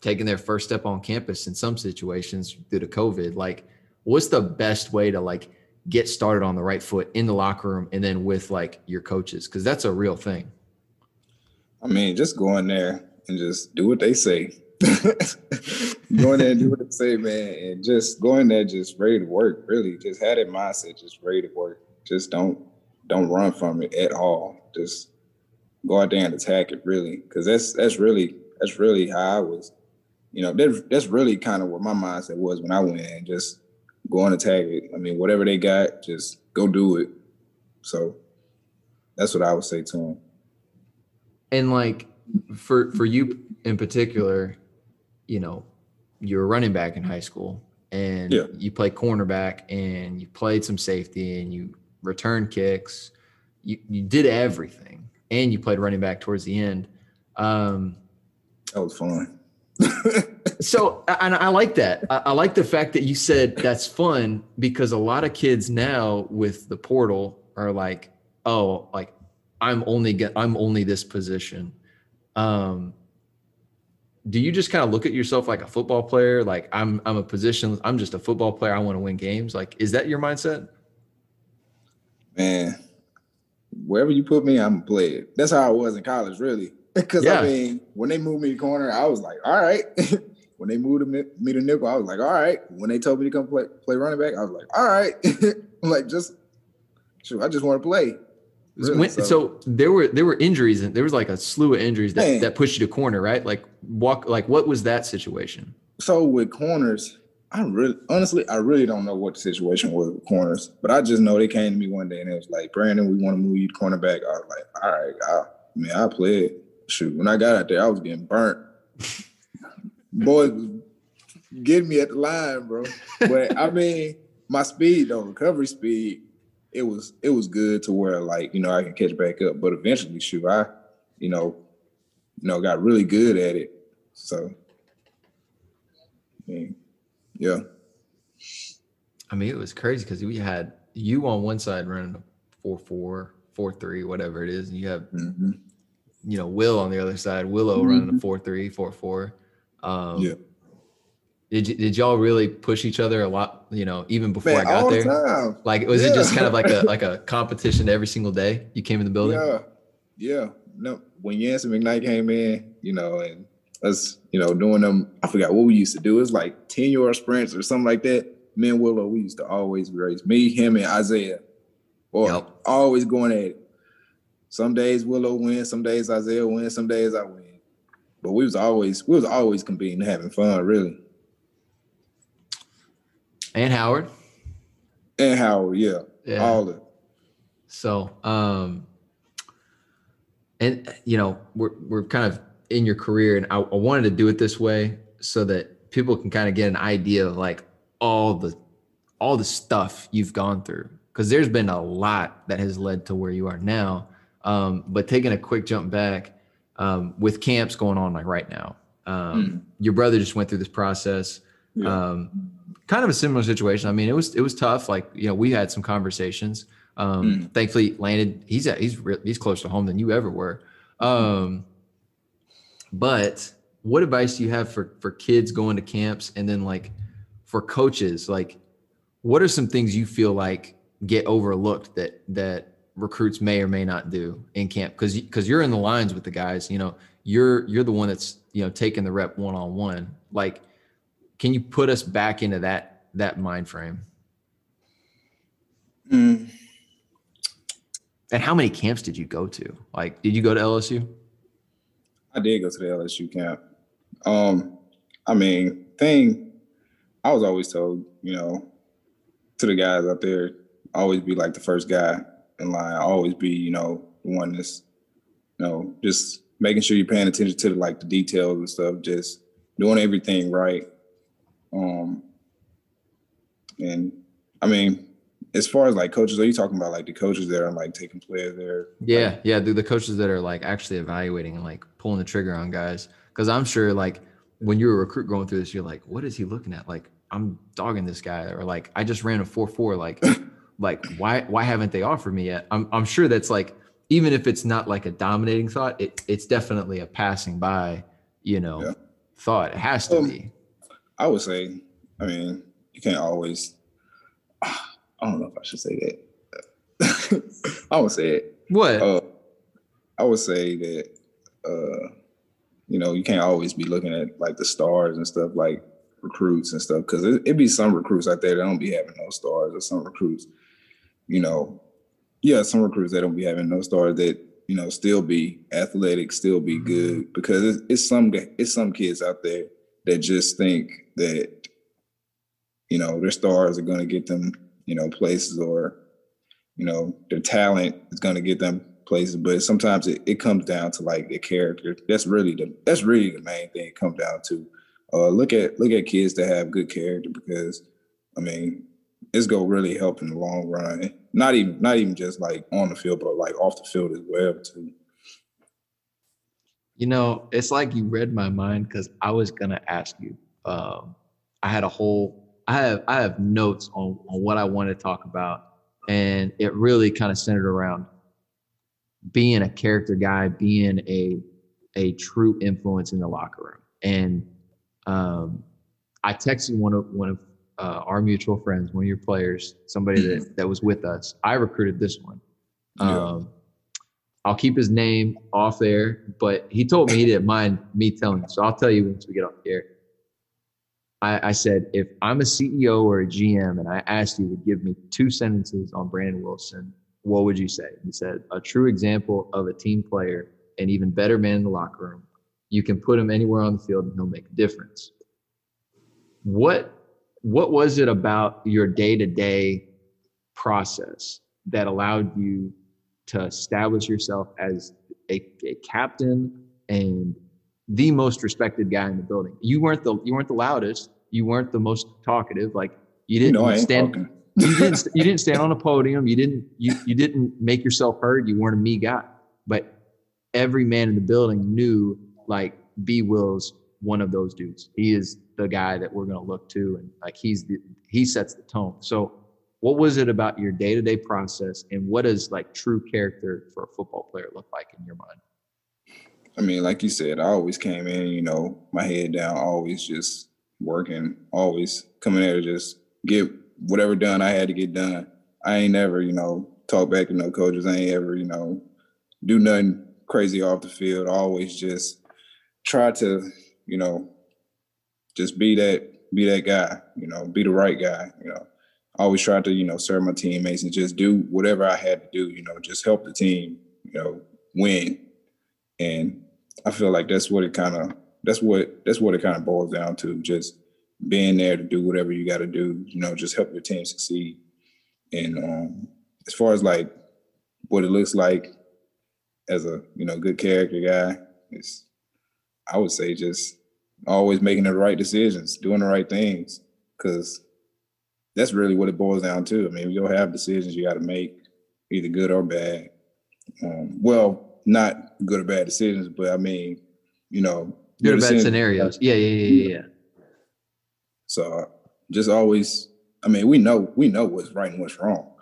[SPEAKER 3] taking their first step on campus in some situations due to COVID. Like, what's the best way to like get started on the right foot in the locker room and then with like your coaches because that's a real thing
[SPEAKER 1] I mean, just go in there and just do what they say. <laughs> go in there and do what they say, man, and just go in there just ready to work. Really, just had that mindset, just ready to work. Just don't don't run from it at all. Just go out there and attack it, really, because that's that's really that's really how I was. You know, that's that's really kind of what my mindset was when I went in. Just go and attack it. I mean, whatever they got, just go do it. So that's what I would say to him.
[SPEAKER 3] and like for for you in particular you know you're a running back in high school and
[SPEAKER 1] Yeah.
[SPEAKER 3] you play cornerback and you played some safety and you return kicks you, you did everything and you played running back towards the end um
[SPEAKER 1] That was fun. <laughs>
[SPEAKER 3] So, and I like that. I, I like the fact that you said that's fun because a lot of kids now with the portal are like, oh, like I'm only get, I'm only this position. Um, do you just kind of look at yourself like a football player? Like I'm, I'm a position. I'm just a football player. I want to win games. Like, is that your mindset?
[SPEAKER 1] Man, wherever you put me, I'm gonna play it. That's how I was in college, really. <laughs> Because
[SPEAKER 3] Yeah.
[SPEAKER 1] I mean, when they moved me to corner, I was like, all right. <laughs> when they moved me me to nickel, I was like, all right. When they told me to come play play running back, I was like, all right. <laughs> I'm like, just shoot, I just want to play. Really,
[SPEAKER 3] When-
[SPEAKER 1] so-
[SPEAKER 3] so. there were there were injuries and there was like a slew of injuries that,
[SPEAKER 1] Man.
[SPEAKER 3] that pushed you to corner, right? Like walk like what was that situation?
[SPEAKER 1] So with corners, I really, honestly, I really don't know what the situation was with corners, but I just know they came to me one day and it was like, Brandon, we want to move you to cornerback. I was like, all right, I, man, I played. Shoot, when I got out there, I was getting burnt. <laughs> Boys was getting me at the line, bro. But I <laughs> mean, my speed though, recovery speed, it was it was good to where like you know I can catch back up. But eventually, shoot, I you know, you know, got really good at it. So, I mean, yeah.
[SPEAKER 3] I mean, it was crazy because we had you on one side running a 4 4, 4 3, whatever it is. And you have,
[SPEAKER 1] Mhm.
[SPEAKER 3] you know, Will on the other side, Willow running a 4 3, 4 4. Um,
[SPEAKER 1] Yeah.
[SPEAKER 3] Did, y- did y'all really push each other a lot, you know, even before
[SPEAKER 1] Man,
[SPEAKER 3] I got there?
[SPEAKER 1] the time.
[SPEAKER 3] Like, was it just kind of like a like a <laughs> competition every single day you came in the building?
[SPEAKER 1] Yeah, yeah. No, when Yancy McKnight came in, you know, and us, you know, doing them. I forgot what we used to do. It was like ten yard sprints or something like that. Me and Willow, we used to always race. Me, him, and Isaiah. Or
[SPEAKER 3] Yep.
[SPEAKER 1] always going at it. Some days Willow wins, some days Isaiah wins, some days I win. But we was always we was always competing, having fun, really.
[SPEAKER 3] And Howard.
[SPEAKER 1] And Howard, yeah,
[SPEAKER 3] Yeah.
[SPEAKER 1] all of it.
[SPEAKER 3] So, um, and you know, we're we're kind of in your career, and I, I wanted to do it this way so that people can kind of get an idea of like all the all the stuff you've gone through, because there's been a lot that has led to where you are now. Um, but taking a quick jump back, um, with camps going on like right now, um, your brother just went through this process.
[SPEAKER 1] Yeah.
[SPEAKER 3] Um, kind of a similar situation. I mean, it was it was tough. Like you know, we had some conversations. Um, Thankfully, landed. He's at, he's re- he's closer to home than you ever were. Um, but what advice do you have for for kids going to camps, and then like for coaches, like what are some things you feel like get overlooked that that recruits may or may not do in camp? Because because you're in the lines with the guys. You know, you're you're the one that's you know taking the rep one on one. Like, can you put us back into that that mind frame?
[SPEAKER 1] Mm.
[SPEAKER 3] And how many camps did you go to? Like, did you go to LSU?
[SPEAKER 1] I did go to the LSU camp. Um, I mean, thing I was always told, you know, to the guys out there, always be like the first guy in line. Always be, you know, the one that's, you know, just making sure you're paying attention to like the details and stuff, just doing everything right. Um, and I mean, as far as like coaches, are you talking about like the coaches that are like taking players there?
[SPEAKER 3] Yeah, yeah. The, the coaches that are like actually evaluating and like pulling the trigger on guys. Because I'm sure like when you're a recruit going through this, you're like, what is he looking at? Like, I'm dogging this guy, or like, I just ran a four four. Like, <laughs> like why why haven't they offered me yet? I'm I'm sure that's like even if it's not like a dominating thought, it it's definitely a passing by, you know,
[SPEAKER 1] Yeah.
[SPEAKER 3] thought. It has to
[SPEAKER 1] Um,
[SPEAKER 3] be.
[SPEAKER 1] I would say, I mean, you can't always. I don't know if I should say that. <laughs> I would say it.
[SPEAKER 3] What?
[SPEAKER 1] Uh, I would say that, uh, you know, you can't always be looking at like the stars and stuff, like recruits and stuff, because it, it be some recruits out there that don't be having no stars, or some recruits, you know, yeah, some recruits that don't be having no stars that you know still be athletic, still be good, because it's, it's some it's some kids out there that just think that you know their stars are going to get them you know places or you know their talent is going to get them places but sometimes it, it comes down to like their character. That's really the that's really the main thing it comes down to. Uh look at look at kids that have good character because i mean it's to really help in the long run. Not even not even just like on the field but like off the field as well too.
[SPEAKER 3] You know, it's like you read my mind because I was gonna ask you. Um, I had a whole, I have, I have notes on on what I want to talk about, and it really kind of centered around being a character guy, being a a true influence in the locker room. And um, I texted one of one of uh, our mutual friends, one of your players, somebody that <clears throat> that was with us. I recruited this one.
[SPEAKER 1] Yeah.
[SPEAKER 3] Um, I'll keep his name off there, but he told me he didn't mind me telling. So I'll tell you once we get off the air. I, I said, if I'm a CEO or a GM and I asked you to give me two sentences on Brandon Wilson, what would you say? He said, a true example of a team player, an even better man in the locker room. You can put him anywhere on the field and he'll make a difference. What what was it about your day-to-day process that allowed you to establish yourself as a, a captain and the most respected guy in the building. You weren't the you weren't the loudest. You weren't the most talkative. Like you didn't stand you didn't you didn't stand on a podium. You didn't you, you didn't make yourself heard. You weren't a me guy. But every man in the building knew like b. Will's one of those dudes. He is the guy that we're going to look to and like he's the he sets the tone. So what was it about your day-to-day process and what does like true character for a football player look like in your mind
[SPEAKER 1] I mean, like you said, I always came in, you know, my head down, always just working, always coming there to just get whatever done I had to get done. I ain't never, you know, talk back to no coaches. I ain't ever, you know, do nothing crazy off the field. I always just try to, you know, just be that, be that guy, you know, be the right guy, you know. Always try to, you know, serve my teammates and just do whatever I had to do, you know, just help the team, you know, win. And I feel like that's what it kind of that's what that's what it kind of boils down to. Just being there to do whatever you got to do. You know, just help your team succeed. And um, as far as like what it looks like as a you know good character guy, it's I would say just always making the right decisions, doing the right things, because that's really what it boils down to. I mean, you'll have decisions you got to make, either good or bad. Um, well, not good or bad decisions, but I mean, you know,
[SPEAKER 3] good or bad scenarios yeah yeah yeah yeah.
[SPEAKER 1] So uh, just always, I mean, we know we know what's right and what's wrong.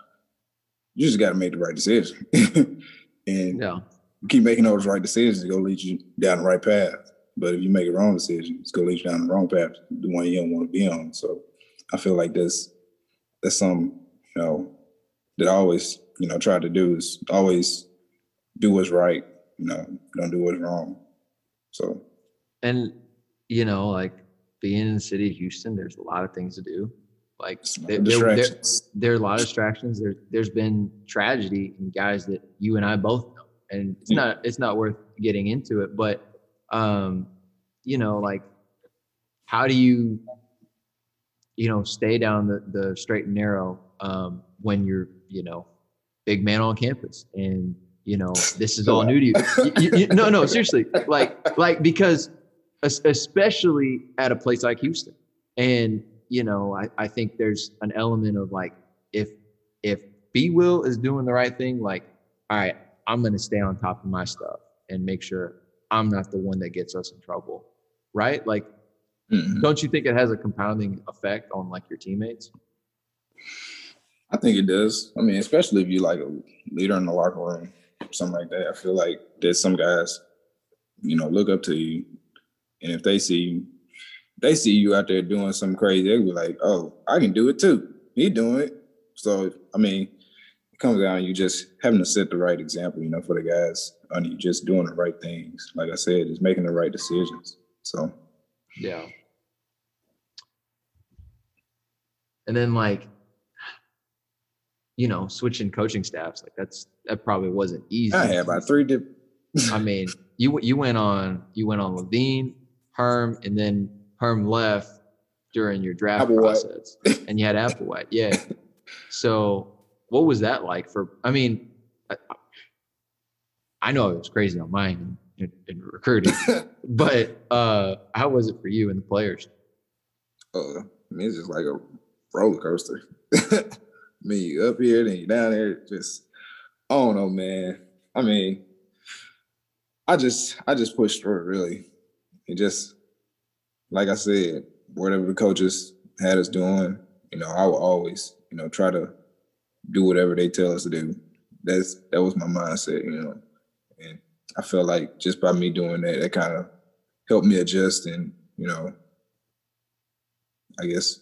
[SPEAKER 1] You just got to make the right decision, <laughs> and
[SPEAKER 3] yeah
[SPEAKER 1] keep making those right decisions. It's gonna lead you down the right path. But if you make a wrong decision, it's gonna lead you down the wrong path, the one you don't want to be on. So I feel like that's that's something you know that I always you know try to do is always do what's right. You know, don't do what's wrong. So.
[SPEAKER 3] And you know like being in the city of houston there's a lot of things to do. Like there, there, there, there are a lot of distractions. There, there's been tragedy in guys that you and i both know. And it's
[SPEAKER 1] Yeah.
[SPEAKER 3] not it's not worth getting into it but um you know like how do you you know stay down the, the straight and narrow um when you're you know big man on campus and you know this is <laughs> all new to you. You- you- no no seriously like like because especially at a place like houston and you know I, I think there's an element of like if if b will is doing the right thing like all right i'm going to stay on top of my stuff and make sure i'm not the one that gets us in trouble right like
[SPEAKER 1] Mhm.
[SPEAKER 3] don't you think it has a compounding effect on like your teammates
[SPEAKER 1] I think it does. I mean, especially if you like a leader in the locker room, something like that. I feel like there's some guys, you know, look up to you, and if they see they see you out there doing something crazy, they'll be like, "Oh, I can do it too. He doing it." So, I mean, it comes down to you just having to set the right example, you know, for the guys under you, just doing the right things. Like I said, just making the right decisions. So,
[SPEAKER 3] yeah and then like you know switching coaching staffs like that's that probably wasn't easy
[SPEAKER 1] I had about three different.
[SPEAKER 3] I mean, you you went on you went on Levine, Herm, and then Herm left during your draft
[SPEAKER 1] Applewhite.
[SPEAKER 3] process, and you had Applewhite. Yeah. <laughs> So, what was that like for? I mean, I, I know it was crazy on mine in, in recruiting, <laughs> but uh, how was it for you and the players?
[SPEAKER 1] uh, I mean, it's just like a roller coaster. <laughs> Mean, you up here, then you down there. Just, I don't know, man. I mean, I just, I just pushed through it, really. And just, like I said, whatever the coaches had us doing, you know, I will always, you know, try to do whatever they tell us to do. That's that was my mindset, you know. And I felt like just by me doing that, that kind of helped me adjust and, you know, I guess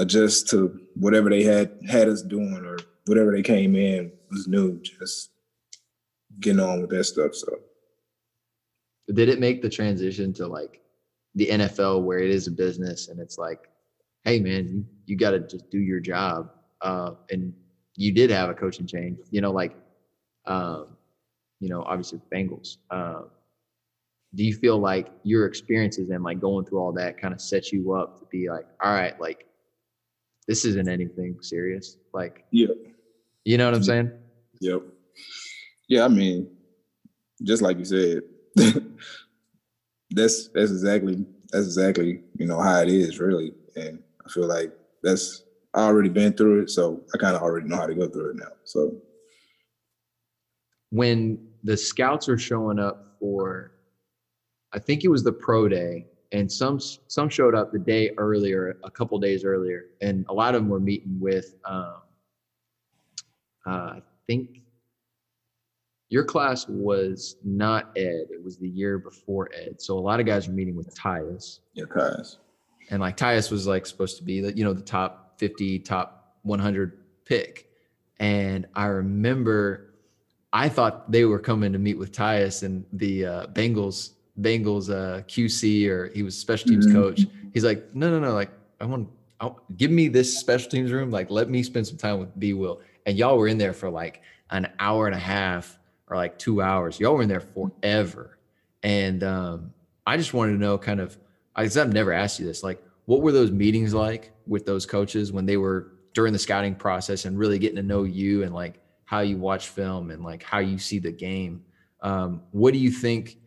[SPEAKER 1] adjust to whatever they had had us doing or whatever they came in was new. Just getting on with that stuff. So
[SPEAKER 3] Did it make the transition to like the NFL where it is a business and it's like, hey man, you, you got to just do your job. Uh, and you did have a coaching change, you know, like, um, you know, obviously Bengals. Um, do you feel like your experiences and like going through all that kind of sets you up to be like, all right, like this isn't anything serious. Like,
[SPEAKER 1] Yeah.
[SPEAKER 3] you know what I'm saying?
[SPEAKER 1] Yep. Yeah, I mean, just like you said, <laughs> that's that's exactly that's exactly you know how it is really, and I feel like that's I already been through it, so I kind of already know how to go through it now. So
[SPEAKER 3] when the scouts are showing up for i think it was the pro day and some some showed up the day earlier a couple days earlier and a lot of them were meeting with um, uh, i think your class was not ed it was the year before ed. So a lot of guys were meeting with tyus.
[SPEAKER 1] Yeah, guys.
[SPEAKER 3] and like Tyus was like supposed to be the you know the top 50 top 100 pick. And I remember I thought they were coming to meet with Tyus and the uh, Bengals Bengals uh, QC or he was special teams
[SPEAKER 1] Mhm.
[SPEAKER 3] coach he's like no no no like I want I, give me this special teams room like let me spend some time with B Will and y'all were in there for like an hour and a half or like two hours y'all were in there forever and um, I just wanted to know kind of I I've never asked you this. Like, what were those meetings like with those coaches when they were during the scouting process and really getting to know you and like how you watch film and like how you see the game? Um, what do you think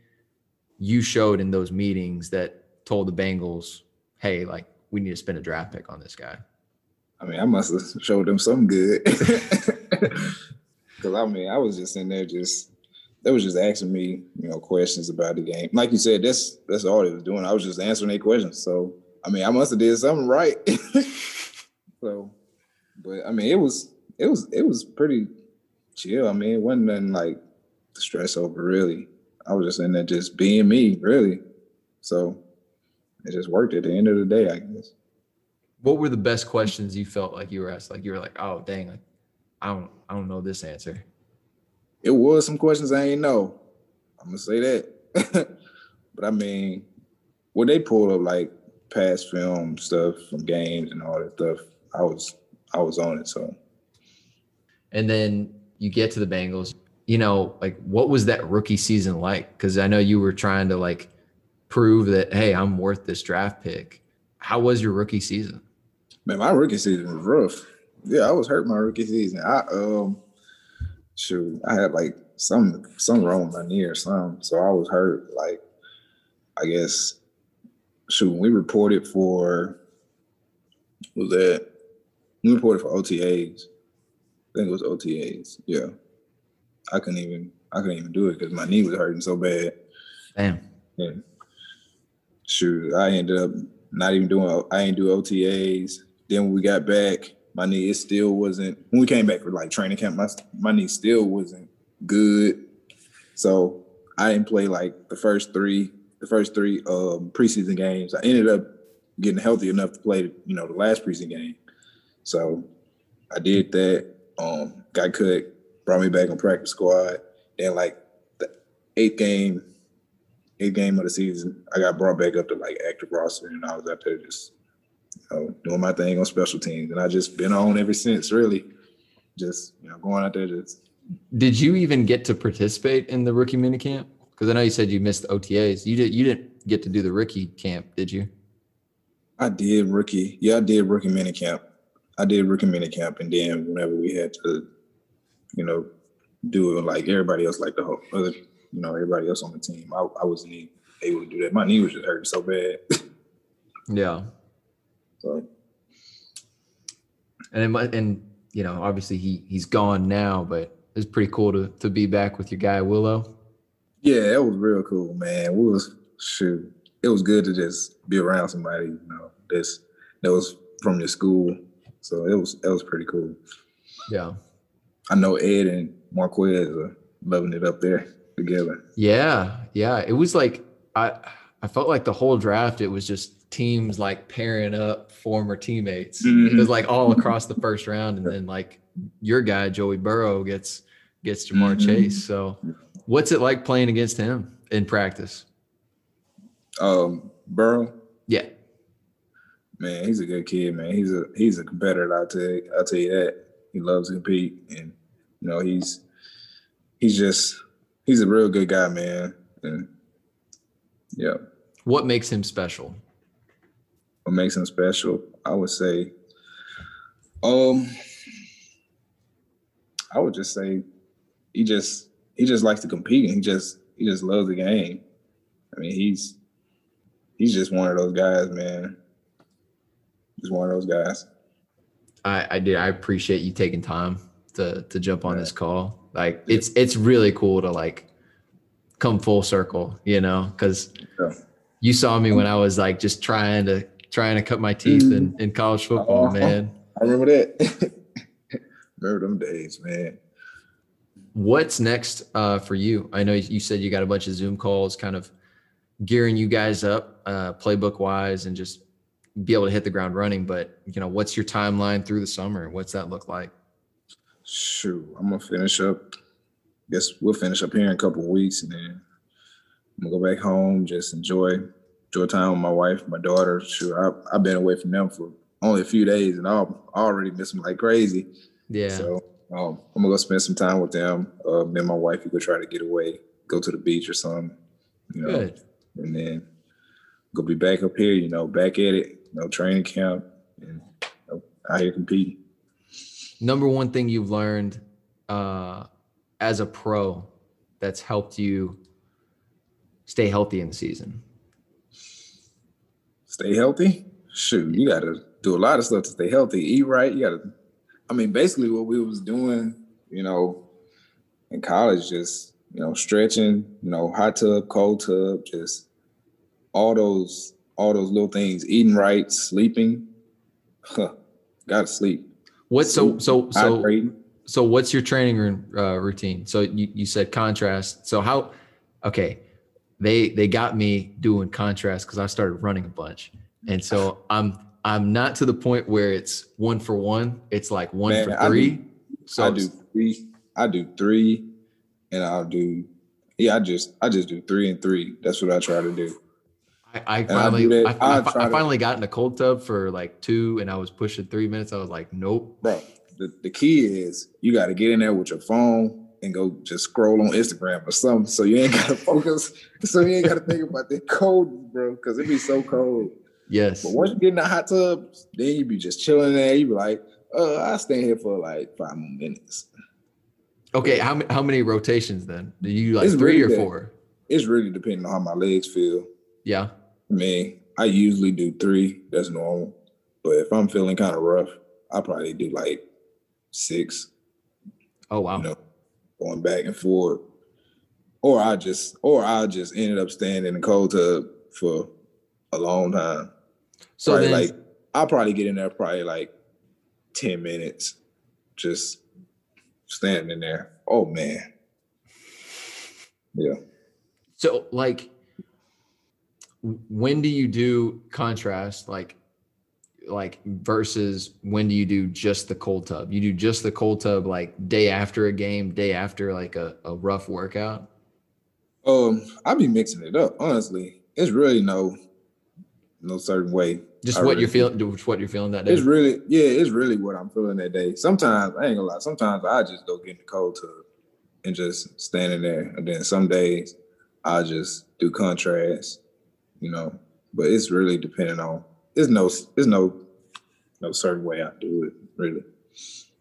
[SPEAKER 3] you showed in those meetings that told the Bengals, "Hey, like we need to spend a draft pick on this guy"?
[SPEAKER 1] I mean, I must have showed them something good. <laughs> Because I mean, I was just in there, just they was just asking me, you know, questions about the game. Like you said, that's that's all they was doing. I was just answering their questions. So I mean, I must have did something right. <laughs> so, but I mean, it was it was it was pretty chill. I mean, it wasn't nothing like to stress over really. I was just in there just being me, really. So it just worked at the end of the day, I guess.
[SPEAKER 3] What were the best questions you felt like you were asked? Like you were like, "Oh, dang, like I don't I don't know this answer."
[SPEAKER 1] it was some questions I ain't know. I'm gonna say that. <laughs> but I mean, when they pulled up like past film stuff from games and all that stuff, I was I was on it. So
[SPEAKER 3] And then you get to the Bengals. You know, like what was that rookie season like? Because I know you were trying to like prove that, hey, I'm worth this draft pick. How was your rookie season?
[SPEAKER 1] man, my rookie season was rough. Yeah, I was hurt my rookie season. I um shoot, I had like some some wrong with my knee or something. So I was hurt. Like I guess shoot, we reported for was that we reported for OTAs. I think it was OTAs. Yeah. I couldn't even I couldn't even do it because my knee was hurting so bad.
[SPEAKER 3] Damn.
[SPEAKER 1] And shoot, I ended up not even doing I ain't do OTAs. Then when we got back, my knee it still wasn't when we came back for like training camp, my my knee still wasn't good. So I didn't play like the first three, the first three um preseason games. I ended up getting healthy enough to play, you know, the last preseason game. So I did that. Um, got cut, brought me back on practice squad. Then like the eighth game, eighth game of the season, I got brought back up to like active roster, and I was out there just you know doing my thing on special teams, and I just been on ever since. Really, just you know going out there just
[SPEAKER 3] Did you even get to participate in the rookie minicamp? Because I know you said you missed OTAs. You did. You didn't get to do the rookie camp, did you?
[SPEAKER 1] I did rookie. Yeah, I did rookie mini camp. I did rookie mini camp, and then whenever we had to, you know, do it like everybody else, like the whole other, you know, everybody else on the team, I, I wasn't even able to do that. My knee was just hurting so bad.
[SPEAKER 3] Yeah.
[SPEAKER 1] so
[SPEAKER 3] And it and you know, obviously he he's gone now, but it's pretty cool to to be back with your guy Willow.
[SPEAKER 1] yeah, it was real cool, man. We was shoot. It was good to just be around somebody, you know, that's that was from your school. So it was it was pretty cool.
[SPEAKER 3] Yeah.
[SPEAKER 1] I know Ed and Marquez are loving it up there together.
[SPEAKER 3] Yeah, yeah. It was like I I felt like the whole draft it was just teams like pairing up former teammates. It
[SPEAKER 1] Mhm.
[SPEAKER 3] was like all across the first round, and then like your guy Joey Burrow gets gets Ja'Marr
[SPEAKER 1] Mhm.
[SPEAKER 3] Chase. So, what's it like playing against him in practice?
[SPEAKER 1] Um, Burrow,
[SPEAKER 3] Yeah,
[SPEAKER 1] man, he's a good kid, man. He's a he's a competitor. I'll tell you, I'll tell you that. He loves to compete, and you know he's he's just he's a real good guy, man. And Yeah.
[SPEAKER 3] What makes him special?
[SPEAKER 1] What makes him special? I would say, um, I would just say he just he just likes to compete and he just he just loves the game. I mean, he's he's just one of those guys, man. Just one of those guys.
[SPEAKER 3] I, I did. I appreciate you taking time to to jump on this call. Like it's it's really cool to like come full circle, you know, because
[SPEAKER 1] Yeah.
[SPEAKER 3] you saw me when I was like just trying to trying to cut my teeth in, in college football,
[SPEAKER 1] Uh-huh.
[SPEAKER 3] man.
[SPEAKER 1] I remember that. <laughs> remember them days, man.
[SPEAKER 3] What's next uh, for you? I know you said you got a bunch of Zoom calls, kind of gearing you guys up, uh, playbook wise, and just be able to hit the ground running. But you know, what's your timeline through the summer? What's that look like?
[SPEAKER 1] Shoot, I'm gonna finish up. Guess we'll finish up here in a couple of weeks, and then I'm gonna go back home, just enjoy enjoy time with my wife, my daughter. Shoot, I, I've been away from them for only a few days, and I already miss them like crazy.
[SPEAKER 3] Yeah.
[SPEAKER 1] So um, I'm gonna go spend some time with them. Uh, me and my wife, we go try to get away, go to the beach or something, you know,
[SPEAKER 3] Good.
[SPEAKER 1] and then go be back up here, you know, back at it, know, training camp, and you know, out here competing.
[SPEAKER 3] number one thing you've learned uh, as a pro that's helped you stay healthy in the season?
[SPEAKER 1] stay healthy. Shoot, you gotta do a lot of stuff to stay healthy. Eat right. You gotta. I mean, basically, what we was doing, you know, in college, just you know, stretching, you know, hot tub, cold tub, just all those, all those little things. Eating right, sleeping. Huh, gotta sleep.
[SPEAKER 3] What so so so so what's your training room, uh, routine? So you, you said contrast. So how okay, they they got me doing contrast because I started running a bunch. And so <laughs> I'm I'm not to the point where it's one for one. It's like one
[SPEAKER 1] Man,
[SPEAKER 3] for
[SPEAKER 1] I
[SPEAKER 3] three.
[SPEAKER 1] do-
[SPEAKER 3] so
[SPEAKER 1] I do three. I do three, and I'll do. Yeah, I just I just do three and three. That's what I try to do.
[SPEAKER 3] I, I finally, I,
[SPEAKER 1] that-
[SPEAKER 3] I,
[SPEAKER 1] I
[SPEAKER 3] fi-
[SPEAKER 1] try
[SPEAKER 3] I
[SPEAKER 1] to-
[SPEAKER 3] finally got in a cold tub for like two, and I was pushing three minutes. I was like, nope.
[SPEAKER 1] bro. The, the key is you got to get in there with your phone and go just scroll on Instagram or something, so you ain't got to <laughs> focus. So you ain't got to think about the cold, bro, because it be so cold.
[SPEAKER 3] Yes.
[SPEAKER 1] But once you get in the hot tub, then you be just chilling there. You be like, uh, I stay here for like five more minutes.
[SPEAKER 3] Okay. How many how many rotations then? Do you like
[SPEAKER 1] It's
[SPEAKER 3] three
[SPEAKER 1] really
[SPEAKER 3] or four?
[SPEAKER 1] It's really depending on how my legs feel.
[SPEAKER 3] Yeah.
[SPEAKER 1] I mean, I usually do three. That's normal. But if I'm feeling kind of rough, I probably do like six.
[SPEAKER 3] Oh wow.
[SPEAKER 1] you know, going back and forth. Or I just or I just ended up staying in the cold tub for a long time.
[SPEAKER 3] so
[SPEAKER 1] probably
[SPEAKER 3] then,
[SPEAKER 1] like I'll probably get in there probably like 10 minutes, just standing in there. Oh man. Yeah.
[SPEAKER 3] so like, when do you do contrast? Like, like versus when do you do just the cold tub? You do just the cold tub like day after a game, day after like a, a rough workout.
[SPEAKER 1] Um, I be mixing it up, honestly. It's really no no certain way.
[SPEAKER 3] Just
[SPEAKER 1] I
[SPEAKER 3] what
[SPEAKER 1] really
[SPEAKER 3] you're feeling. What you're feeling that day.
[SPEAKER 1] It's really, yeah, it's really what I'm feeling that day. Sometimes I ain't gonna lie. Sometimes I just go get in the cold tub and just standing there, and then some days I just do contrast, you know. But it's really depending on. There's no, there's no, no certain way I do it. Really,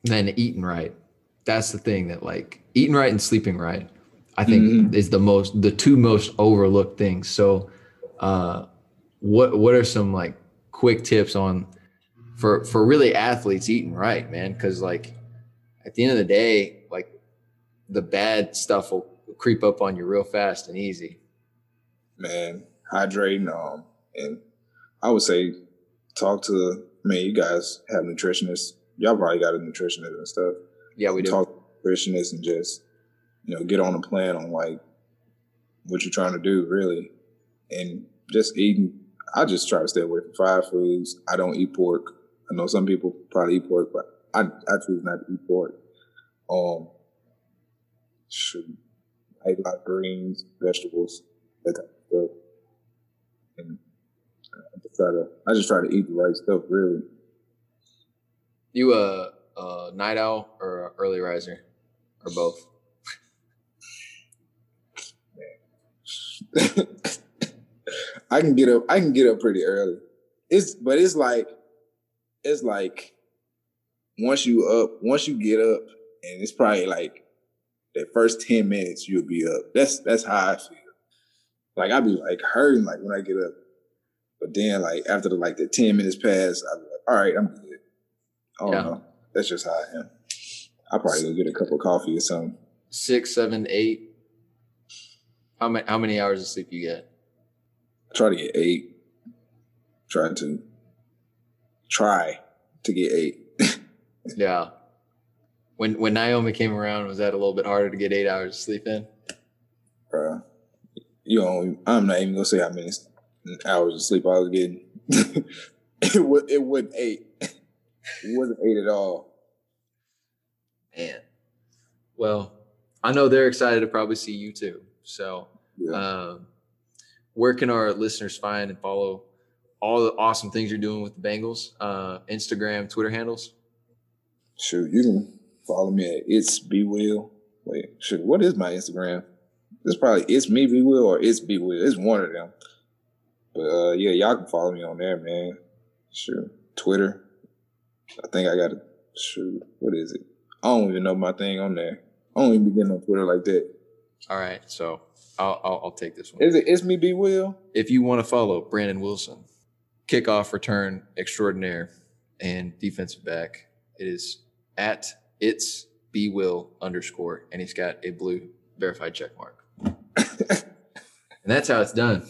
[SPEAKER 3] then eating right. That's the thing that like eating right and sleeping right. I think
[SPEAKER 1] Mhm.
[SPEAKER 3] is the most the two most overlooked things. So, uh, what what are some like quick tips on for for really athletes eating right, man? Because like at the end of the day, like the bad stuff will creep up on you real fast and easy.
[SPEAKER 1] man, hydrating. Um, and I would say talk to. I mean, you guys have nutritionists. Y'all probably got a nutritionist and stuff.
[SPEAKER 3] Yeah, we do.
[SPEAKER 1] talk to nutritionists and just you know get on a plan on like what you're trying to do really and just eating i just try to stay away from fried foods i don't eat pork i know some people probably eat pork but i, I choose not to eat pork um shoot i eat a lot of greens vegetables that type of stuff just try to I just try to eat the right stuff really
[SPEAKER 3] You a, a night owl or a early riser, or both? <laughs>
[SPEAKER 1] I can get up. I can get up pretty early. It's but it's like it's like once you up, once you get up, and it's probably like the first ten minutes you'll be up. That's that's how I feel. Like I be like hurting like when I get up, but then like after the like the ten minutes pass, I be like, all right, I'm good. I don't
[SPEAKER 3] Yeah.
[SPEAKER 1] That's just how I am. I'll probably go get a cup of coffee or something.
[SPEAKER 3] Six, seven, eight. How many how many hours of sleep you get?
[SPEAKER 1] I try to get eight. Try to try to get eight. <laughs>
[SPEAKER 3] Yeah. When when Naomi came around, was that a little bit harder to get eight hours of sleep in?
[SPEAKER 1] Bro, you know, I'm not even gonna say how many hours of sleep I was getting. <laughs> it was it wasn't eight. It wasn't eight at all.
[SPEAKER 3] Man. Well, I know they're excited to probably see you too. So
[SPEAKER 1] Yeah.
[SPEAKER 3] um, where can our listeners find and follow all the awesome things you're doing with the Bengals? Uh, Instagram, Twitter handles.
[SPEAKER 1] Shoot, you can follow me at it's be will. Wait, shoot, what is my Instagram? It's probably it's me be will or it's be will. It's one of them. But uh yeah, y'all can follow me on there, man. Sure. Twitter. I think I got a shoot. What is it? I don't even know my thing on there. I don't even be getting on Twitter like that.
[SPEAKER 3] All right, so I'll, I'll, I'll take this one.
[SPEAKER 1] Is it it's me be will?
[SPEAKER 3] if you want to follow Brandon Wilson, kickoff return extraordinaire and defensive back, it is at it's b will underscore, and he's got a blue verified check mark, <laughs> and that's how it's done.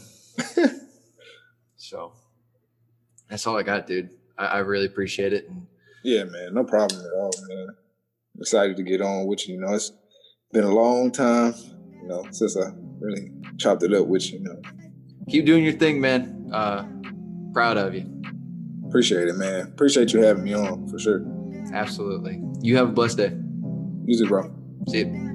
[SPEAKER 3] <laughs> so that's all I got, dude. I, I really appreciate it, and
[SPEAKER 1] Yeah, man, no problem at all, man. Excited to get on with you. You know, it's been a long time, you know, since I really chopped it up with you. You know,
[SPEAKER 3] keep doing your thing, man. Uh, proud of you.
[SPEAKER 1] appreciate it, man. Appreciate you having me on for sure.
[SPEAKER 3] Absolutely. You have a blessed day.
[SPEAKER 1] Use it, bro.
[SPEAKER 3] See you.